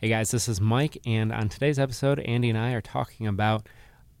Hey guys, this is Mike, and on today's episode, Andy and I are talking about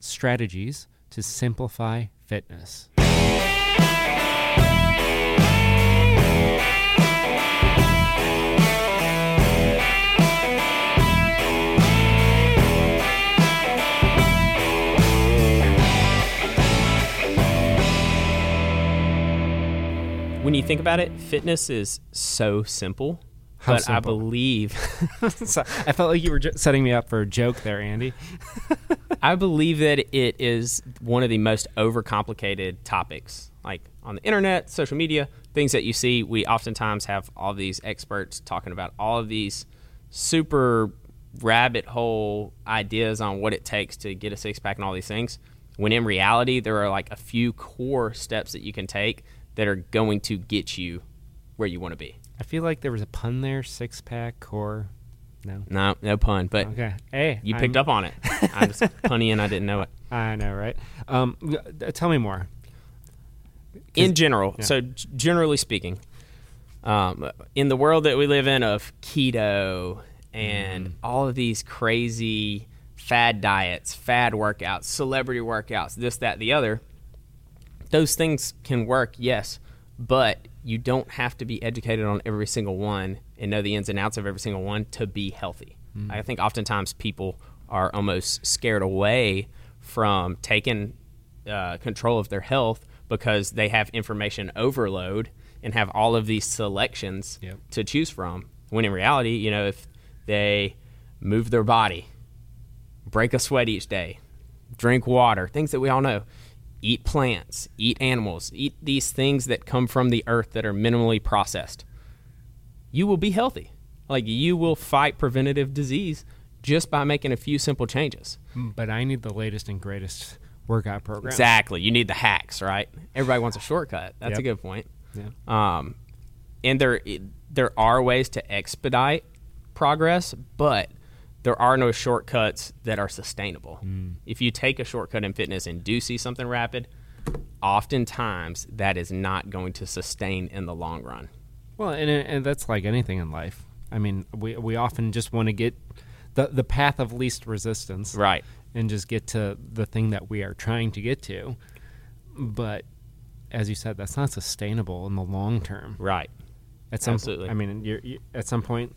strategies to simplify fitness. When you think about it, fitness is so simple. How but I believe so I felt like you were setting me up for a joke there, Andy. I believe that it is one of the most overcomplicated topics. Like on the internet, social media, things that you see, we oftentimes have all these experts talking about all of these super rabbit hole ideas on what it takes to get a six pack and all these things. When in reality, there are like a few core steps that you can take that are going to get you where you want to be. I feel like there was a pun there, six pack core. No. No, no pun, but Okay. Hey, you I'm- picked up on it. I was punny and I didn't know it. I know, right? Um, uh, tell me more. in general. yeah. So generally speaking, um, in the world that we live in of keto and all of these crazy fad diets, fad workouts, celebrity workouts, this, that, the other, those things can work, yes, but you don't have to be educated on every single one and know the ins and outs of every single one to be healthy. I think oftentimes people are almost scared away from taking uh, control of their health because they have information overload and have all of these selections Yep. to choose from. When in reality, you know, if they move their body, break a sweat each day, drink water, things that we all know, eat plants, eat animals, eat these things that come from the earth that are minimally processed, you will be healthy. Like you will fight preventative disease just by making a few simple changes. But I need the latest and greatest workout program. Exactly. You need the hacks, right? Everybody wants a shortcut. That's Yep. a good point. Yeah. Um, and there there are ways to expedite progress, but there are no shortcuts that are sustainable. Mm. If you take a shortcut in fitness and do see something rapid, oftentimes that is not going to sustain in the long run. Well, and uh, and that's like anything in life. I mean, we we often just want to get the the path of least resistance, Right. and just get to the thing that we are trying to get to. But as you said, that's not sustainable in the long term. Right. At some, Absolutely. I mean, you're, you, at some point,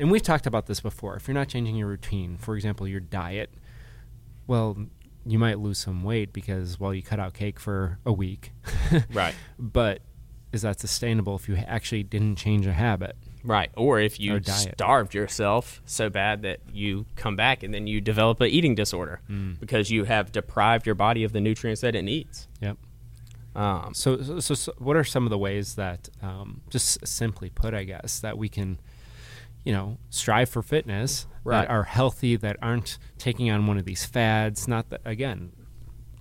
and we've talked about this before. If you're not changing your routine, for example, your diet, well, you might lose some weight because well, you cut out cake for a week, Right. but is that sustainable if you actually didn't change a habit? Right. Or if you diet. starved yourself so bad that you come back and then you develop a eating disorder because you have deprived your body of the nutrients that it needs. Yep. Um, So, so, so, so what are some of the ways that, um, just simply put, I guess, that we can, you know, strive for fitness Right. that are healthy, that aren't taking on one of these fads? Not that, again,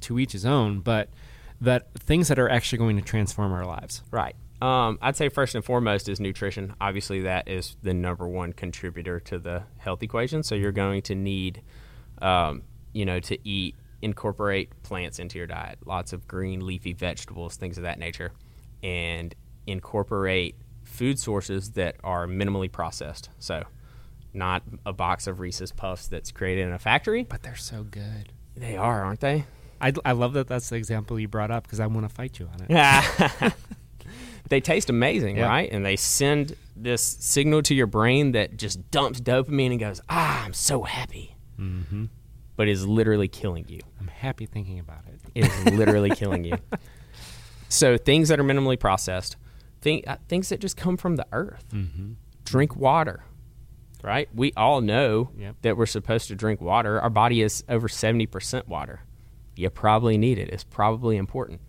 to each his own, but that things that are actually going to transform our lives. Right. Um, I'd say first and foremost is nutrition. Obviously, that is the number one contributor to the health equation. So you're going to need, um, you know, to eat, incorporate plants into your diet, lots of green leafy vegetables, things of that nature, and incorporate food sources that are minimally processed. So not a box of Reese's Puffs that's created in a factory. But they're so good. They are, aren't they? I, I love that that's the example you brought up because I want to fight you on it. Yeah. they taste amazing, Yeah. right? And they send this signal to your brain that just dumps dopamine and goes, "Ah, I'm so happy," mm-hmm. but is literally killing you. I'm happy thinking about it. It is literally killing you. So things that are minimally processed, thing, uh, things that just come from the earth. Mm-hmm. Drink water, right? We all know Yep. that we're supposed to drink water. Our body is over seventy percent water. You probably need it. It's probably important.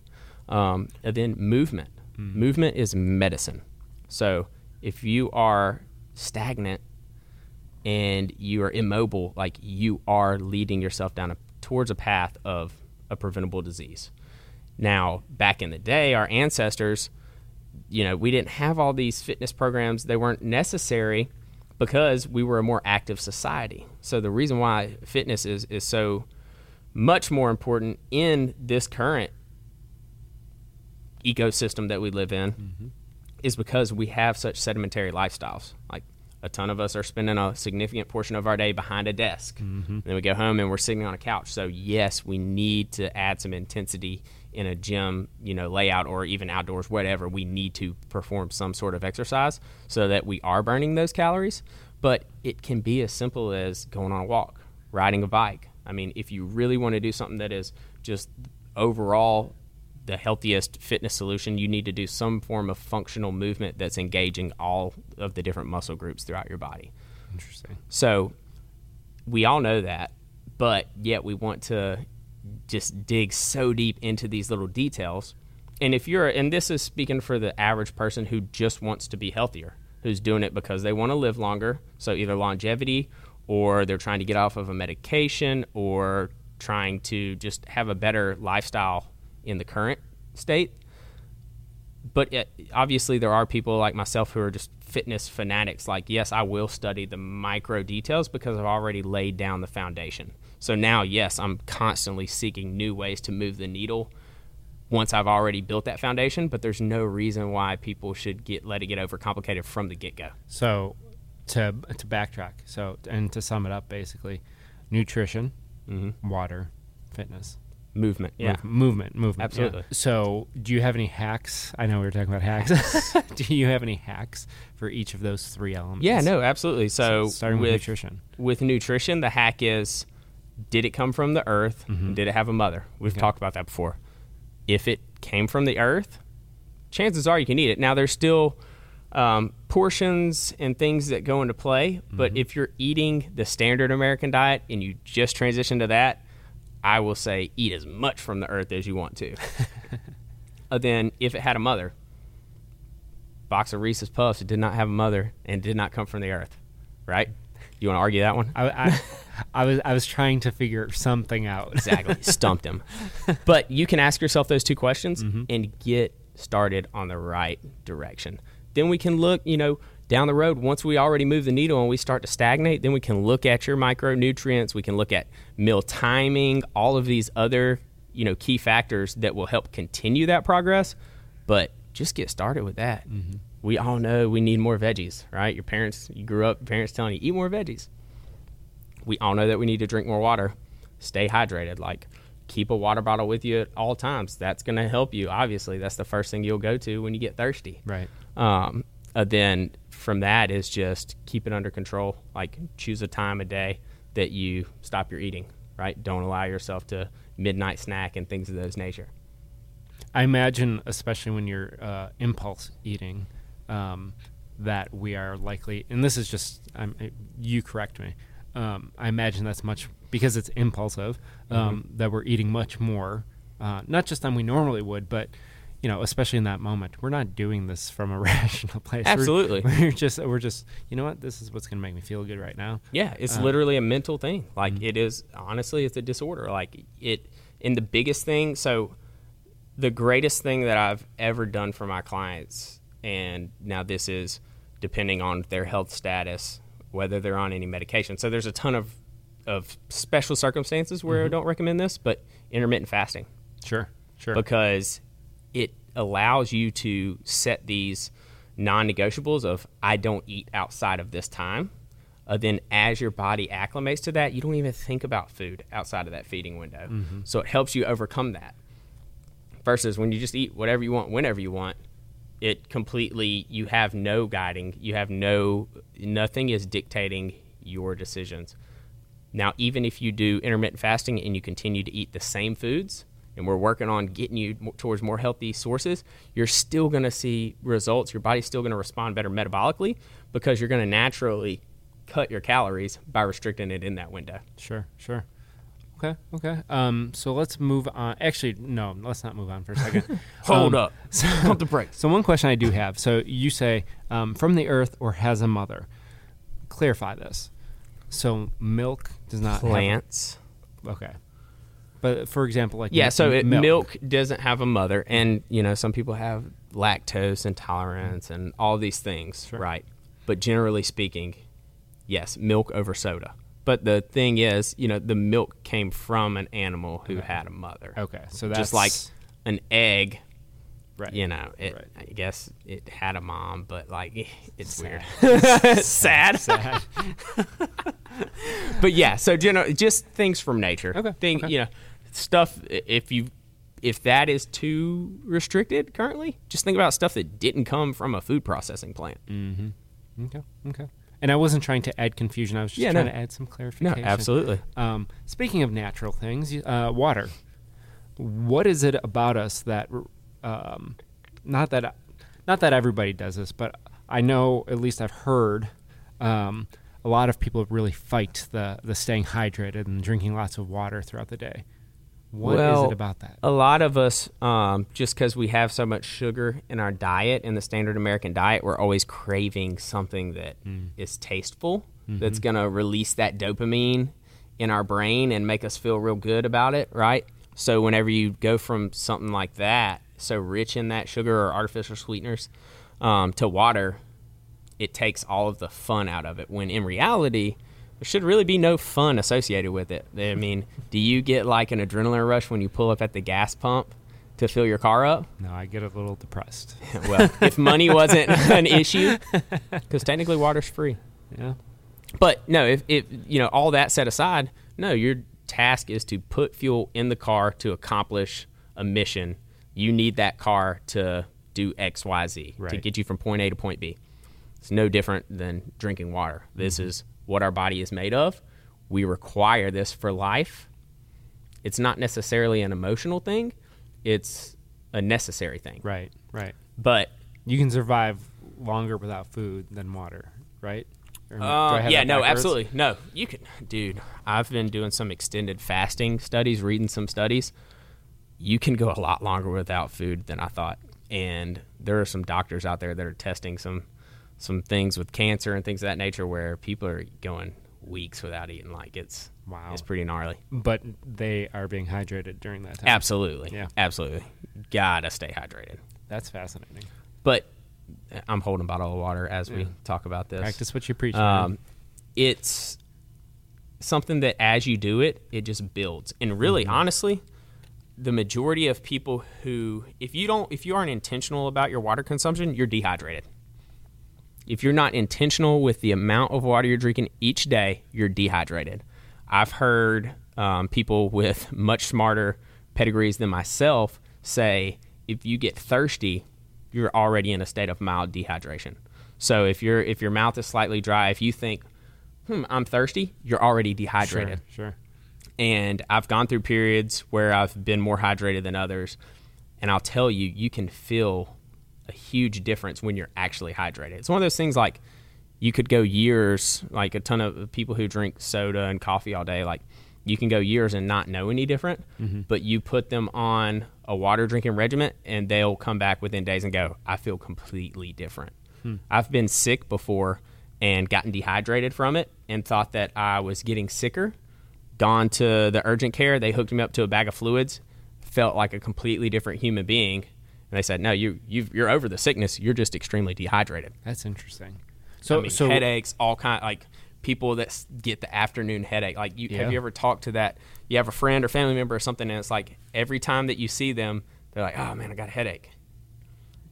Um, and then movement. Movement is medicine. So if you are stagnant and you are immobile, like you are leading yourself down a, towards a path of a preventable disease. Now, back in the day, our ancestors, you know, we didn't have all these fitness programs. They weren't necessary because we were a more active society. So the reason why fitness is, is so much more important in this current ecosystem that we live in mm-hmm. is because we have such sedimentary lifestyles. Like A ton of us are spending a significant portion of our day behind a desk. Mm-hmm. Then we go home and we're sitting on a couch. So yes, we need to add some intensity in a gym, you know, layout or even outdoors, whatever. We need to perform some sort of exercise so that we are burning those calories. But it can be as simple as going on a walk, riding a bike. I mean, if you really want to do something that is just overall the healthiest fitness solution, you need to do some form of functional movement that's engaging all of the different muscle groups throughout your body. Interesting. So we all know that, but yet we want to just dig so deep into these little details. And if you're, and this is speaking for the average person who just wants to be healthier, who's doing it because they want to live longer, so either longevity or they're trying to get off of a medication or trying to just have a better lifestyle in the current state. But it, obviously, there are people like myself who are just fitness fanatics. Like, yes, I will study the micro details because I've already laid down the foundation. So now, yes, I'm constantly seeking new ways to move the needle once I've already built that foundation. But there's no reason why people should get let it get overcomplicated from the get go. So, to to backtrack, so and to sum it up, basically, nutrition, mm-hmm. water, fitness, Movement, yeah. Move- movement, movement. yeah. Absolutely. So, do you have any hacks? I know we were talking about hacks. do you have any hacks for each of those three elements? Yeah, no, absolutely. So, starting with, with nutrition. with nutrition, the hack is did it come from the earth? Mm-hmm. Did it have a mother? We've talked about that before. If it came from the earth, chances are you can eat it. Now, there's still um, portions and things that go into play, Mm-hmm. but if you're eating the standard American diet and you just transition to that, I will say eat as much from the earth as you want to. then, if it had a mother, box of Reese's Puffs, it did not have a mother and did not come from the earth, right? You want to argue that one? I, I, I was I was trying to figure something out. Exactly. Stumped him. But you can ask yourself those two questions mm-hmm. and get started on the right direction. Then we can look, you know, down the road, once we already move the needle and we start to stagnate, then we can look at your micronutrients. We can look at meal timing, all of these other, you know, key factors that will help continue that progress. But just get started with that. We all know we need more veggies, right? Your parents, you grew up, parents telling you, eat more veggies we all know that we need to drink more water. Stay hydrated. Like keep a water bottle with you at all times. That's going to help you. Obviously, that's the first thing you'll go to when you get thirsty. Right. Um, uh, then from that is just keep it under control. Like choose a time a day that you stop your eating. Right. Don't allow yourself to midnight snack and things of those nature. I imagine, especially when you're uh, impulse eating, um, that we are likely, and this is just, I'm, you correct me. Um, I imagine that's much because it's impulsive. Um, That we're eating much more, uh, not just than we normally would, but you know, especially in that moment, we're not doing this from a rational place. We're- Absolutely. we're, just, we're just, you know what? This is what's going to make me feel good right now. Yeah, it's Uh, literally a mental thing. Like it is honestly, it's a disorder. Like it, and the biggest thing. So, the greatest thing that I've ever done for my clients, and now this is depending on their health status, whether they're on any medication. So there's a ton of of special circumstances where I don't recommend this, but intermittent fasting Sure, sure. because allows you to set these non-negotiables of I don't eat outside of this time. Uh, then as your body acclimates to that, you don't even think about food outside of that feeding window. So it helps you overcome that. Versus when you just eat whatever you want whenever you want, it completely you have no guiding, you have no nothing is dictating your decisions. Now, even if you do intermittent fasting and you continue to eat the same foods, and we're working on getting you towards more healthy sources, you're still going to see results. Your body's still going to respond better metabolically because you're going to naturally cut your calories by restricting it in that window. Sure, sure. Okay, okay. Um, so let's move on. Actually, no, let's not move on for a second. Hold Um, up. Pump the brakes. So one question I do have. So you say um, from the earth or has a mother. Clarify this. So milk does not have Plants. okay. But for example, like Yeah, mi- so it, milk. milk. doesn't have a mother, and you know some people have lactose intolerance and all these things, Sure. right? But generally speaking, yes, milk over soda. But the thing is, you know, the milk came from an animal who had a mother. Okay, so that's just like an egg Right. You know, it, Right. I guess it had a mom, but like it's Sad. weird. Sad. Sad. but yeah, so you know, just things from nature. Okay, Thing, okay. you know, stuff. If you, if that is too restricted currently, just think about stuff that didn't come from a food processing plant. Okay. Okay. And I wasn't trying to add confusion. I was just Yeah, trying no. to add some clarification. No, absolutely. Um, speaking of natural things, uh, water. What is it about us that, um, not that, not that everybody does this, but I know at least I've heard um, a lot of people really fight the the staying hydrated and drinking lots of water throughout the day. What is Well, it about that? A lot of us, um, just because we have so much sugar in our diet, in the standard American diet, we're always craving something that is tasteful, that's going to release that dopamine in our brain and make us feel real good about it, right? So whenever you go from something like that, so rich in that sugar or artificial sweeteners, um, to water, it takes all of the fun out of it. When in reality, there should really be no fun associated with it. I mean, do you get like an adrenaline rush when you pull up at the gas pump to fill your car up? no, I get a little depressed. Well, if money wasn't an issue, because technically water's free. Yeah. But no, if, if you know all that set aside, no, your task is to put fuel in the car to accomplish a mission. You need that car to do X, Y, Z to get you from point A to point B. It's no different than drinking water. This is what our body is made of. We require this for life. It's not necessarily an emotional thing. It's a necessary thing. Right. Right. But You can survive longer without food than water, right? Or do I Uh, yeah, no, absolutely. No, you can, dude. I've been doing some extended fasting studies, reading some studies. You can go a lot longer without food than I thought, and there are some doctors out there that are testing some some things with cancer and things of that nature where people are going weeks without eating. Like it's Wow. it's pretty gnarly. But they are being hydrated during that time. Absolutely, Yeah. absolutely. Gotta stay hydrated. That's fascinating. But I'm holding a bottle of water as we talk about this. Practice what you preach. um, it's something that as you do it, it just builds. And really, Mm-hmm. honestly, the majority of people who, if you don't, if you aren't intentional about your water consumption, you're dehydrated. If you're not intentional with the amount of water you're drinking each day, you're dehydrated. I've heard um, people with much smarter pedigrees than myself say if you get thirsty, you're already in a state of mild dehydration. So if you're if your mouth is slightly dry, if you think, "Hmm, I'm thirsty," you're already dehydrated Sure. Sure. and I've gone through periods where I've been more hydrated than others. And I'll tell you, you can feel a huge difference when you're actually hydrated. It's one of those things like you could go years, like a ton of people who drink soda and coffee all day, like you can go years and not know any different, mm-hmm. but you put them on a water drinking regimen and they'll come back within days and go, I feel completely different. Hmm. I've been sick before and gotten dehydrated from it and thought that I was getting sicker gone to the urgent care. They hooked me up to a bag of fluids. Felt like a completely different human being. And they said, "No, you you've, you're over the sickness. You're just extremely dehydrated." That's interesting. So So, I mean, so headaches, all kind like people that get the afternoon headache. Like, you Yeah. have you ever talked to that? You have a friend or family member or something, and it's like every time that you see them, they're like, "Oh man, I got a headache."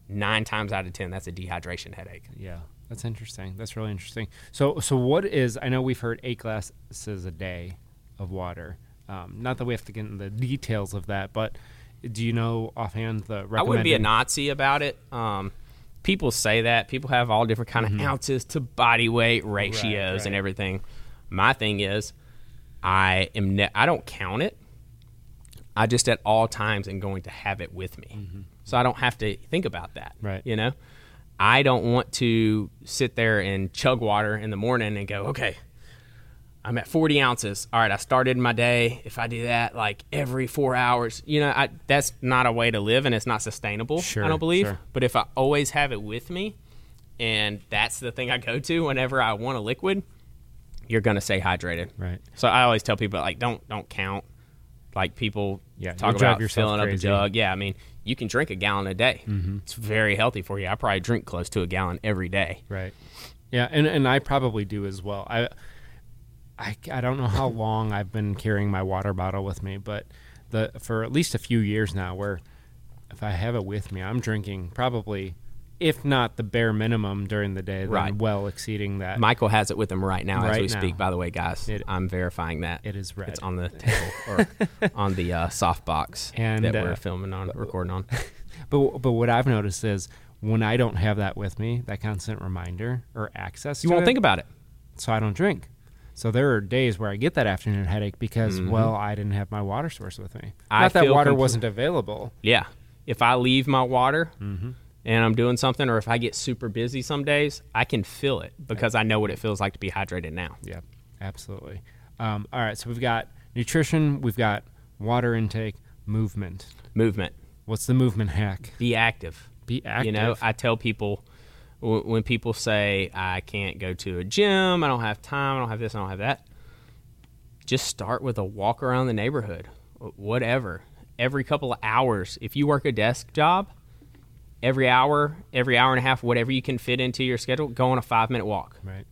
Nine times out of ten, that's a dehydration headache. Yeah, that's interesting. That's really interesting. So, so what is? I know we've heard eight glasses a day of water. Um, not that we have to get into the details of that, but do you know offhand the recommended? I wouldn't be a Nazi about it. Um, people say that people have all different kind of ounces to body weight ratios and right. everything. My thing is, I am ne- I don't count it. I just at all times am going to have it with me, so I don't have to think about that. Right. You know, I don't want to sit there and chug water in the morning and go, okay, I'm at 40 ounces. All right, I started my day. If I do that like every four hours, you know, I, that's not a way to live and it's not sustainable. Sure, I don't believe. sure. But if I always have it with me, and that's the thing I go to whenever I want a liquid, you're gonna stay hydrated. Right. So I always tell people like, don't don't count. Like people Yeah, talk about filling up a jug. Yeah, I mean, you can drink a gallon a day. Mm-hmm. It's very healthy for you. I probably drink close to a gallon every day. Right. Yeah, and and I probably do as well. I I, I don't know how long I've been carrying my water bottle with me, but the for at least a few years now where if I have it with me, I'm drinking probably, if not the bare minimum during the day, then Right. well exceeding that. Michael has it with him right now as we now. speak. By the way, guys, It- I'm verifying that it is red. it's on the table or on the uh, soft box And, that uh, we're filming on, recording on. But but what I've noticed is when I don't have that with me, that constant reminder or access, You won't it, think about it. so I don't drink. So there are days where I get that afternoon headache because well I didn't have my water source with me. Mm-hmm. I Not that water compl- wasn't available. Yeah. If I leave my water Mm-hmm. and I'm doing something, or if I get super busy some days, I can feel it because I know what it feels like to be hydrated now. Yeah, absolutely. Um, all right, so we've got nutrition, we've got water intake, movement. Movement. What's the movement hack? Be active. Be active. You know, I tell people w- when people say I can't go to a gym, I don't have time, I don't have this, I don't have that. Just start with a walk around the neighborhood, whatever. Every couple of hours, if you work a desk job, every hour, every hour and a half, whatever you can fit into your schedule, go on a five minute walk. right,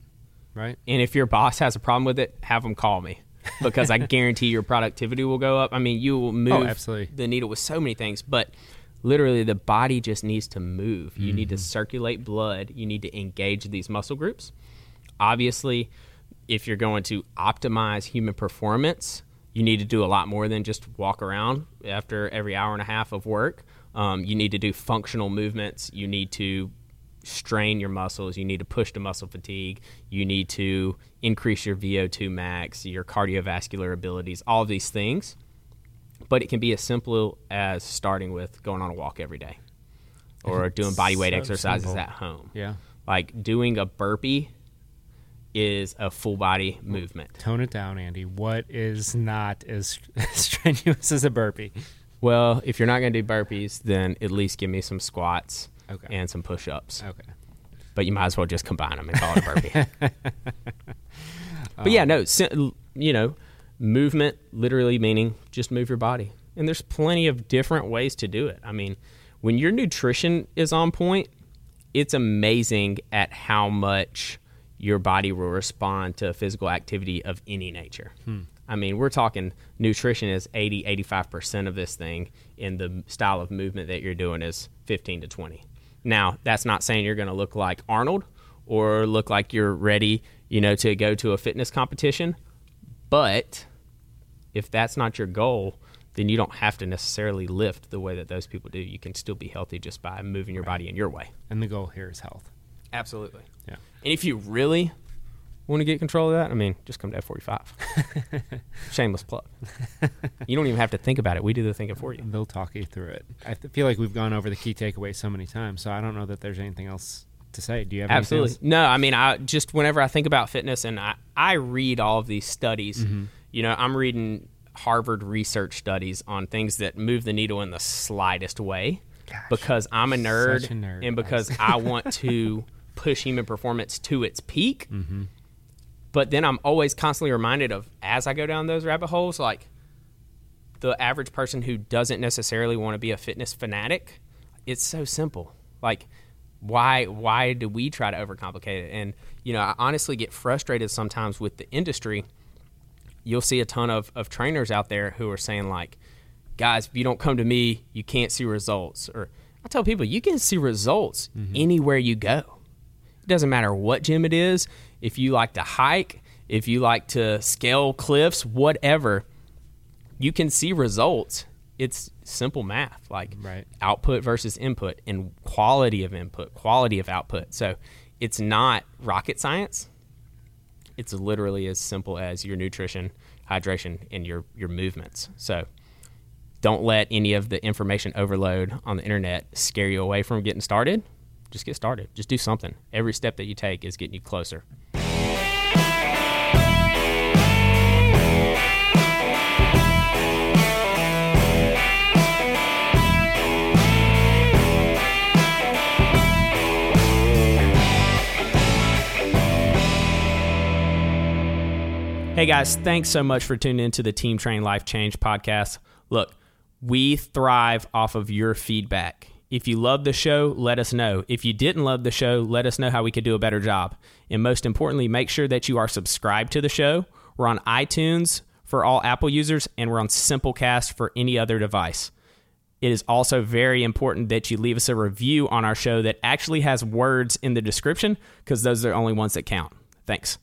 right. And if your boss has a problem with it, have them call me because I guarantee your productivity will go up. I mean, you will oh, move Oh, absolutely. the needle with so many things, but literally the body just needs to move. You need to circulate blood. You need to engage these muscle groups. Obviously, if you're going to optimize human performance, you need to do a lot more than just walk around after every hour and a half of work. Um, you need to do functional movements. You need to strain your muscles. You need to push to muscle fatigue. You need to increase your VO2 max, your cardiovascular abilities, all of these things. But it can be as simple as starting with going on a walk every day or doing body weight So exercises simple. at home. Yeah. Like doing a burpee is a full body movement. Tone it down, Andy. What is not as strenuous as a burpee? Well, if you're not going to do burpees, then at least give me some squats Okay. and some push ups. Okay. But you might as well just combine them and call it a burpee. but yeah, no, you know, movement literally meaning just move your body. And there's plenty of different ways to do it. I mean, when your nutrition is on point, it's amazing at how much your body will respond to physical activity of any nature. Hmm. I mean, we're talking nutrition is 80, 85% of this thing, and the style of movement that you're doing is 15 to 20. Now, that's not saying you're going to look like Arnold or look like you're ready, you know, to go to a fitness competition, but if that's not your goal, then you don't have to necessarily lift the way that those people do. You can still be healthy just by moving your body in your way. And the goal here is health. Absolutely. Yeah. And if you really want to get control of that, I mean, just come to F45. Shameless plug. You don't even have to think about it. We do the thinking for you. They'll talk you through it. I feel like we've gone over the key takeaways so many times, so I don't know that there's anything else to say. Do you have Absolutely. No, I mean, I just whenever I think about fitness and I, I read all of these studies, Mm-hmm. you know, I'm reading Harvard research studies on things that move the needle in the slightest way because I'm a nerd, a nerd, and because I want to push human performance to its peak. Mm-hmm. But then I'm always constantly reminded of as I go down those rabbit holes, like the average person who doesn't necessarily want to be a fitness fanatic, it's so simple. Like why why do we try to overcomplicate it? And you know, I honestly get frustrated sometimes with the industry. You'll see a ton of, of trainers out there who are saying like, guys, if you don't come to me, you can't see results. Or I tell people you can see results mm-hmm. anywhere you go. It doesn't matter what gym it is. If you like to hike, if you like to scale cliffs, whatever, you can see results. It's simple math, like Right. output versus input and quality of input, quality of output. So it's not rocket science. It's literally as simple as your nutrition, hydration, and your, your movements. So don't let any of the information overload on the internet scare you away from getting started. Just get started. Just do something. Every step that you take is getting you closer. Hey guys, thanks so much for tuning into the Team Train Life Change podcast. Look, we thrive off of your feedback. If you love the show, let us know. If you didn't love the show, let us know how we could do a better job. And most importantly, make sure that you are subscribed to the show. We're on iTunes for all Apple users, and we're on Simplecast for any other device. it is also very important that you leave us a review on our show that actually has words in the description because those are the only ones that count. Thanks.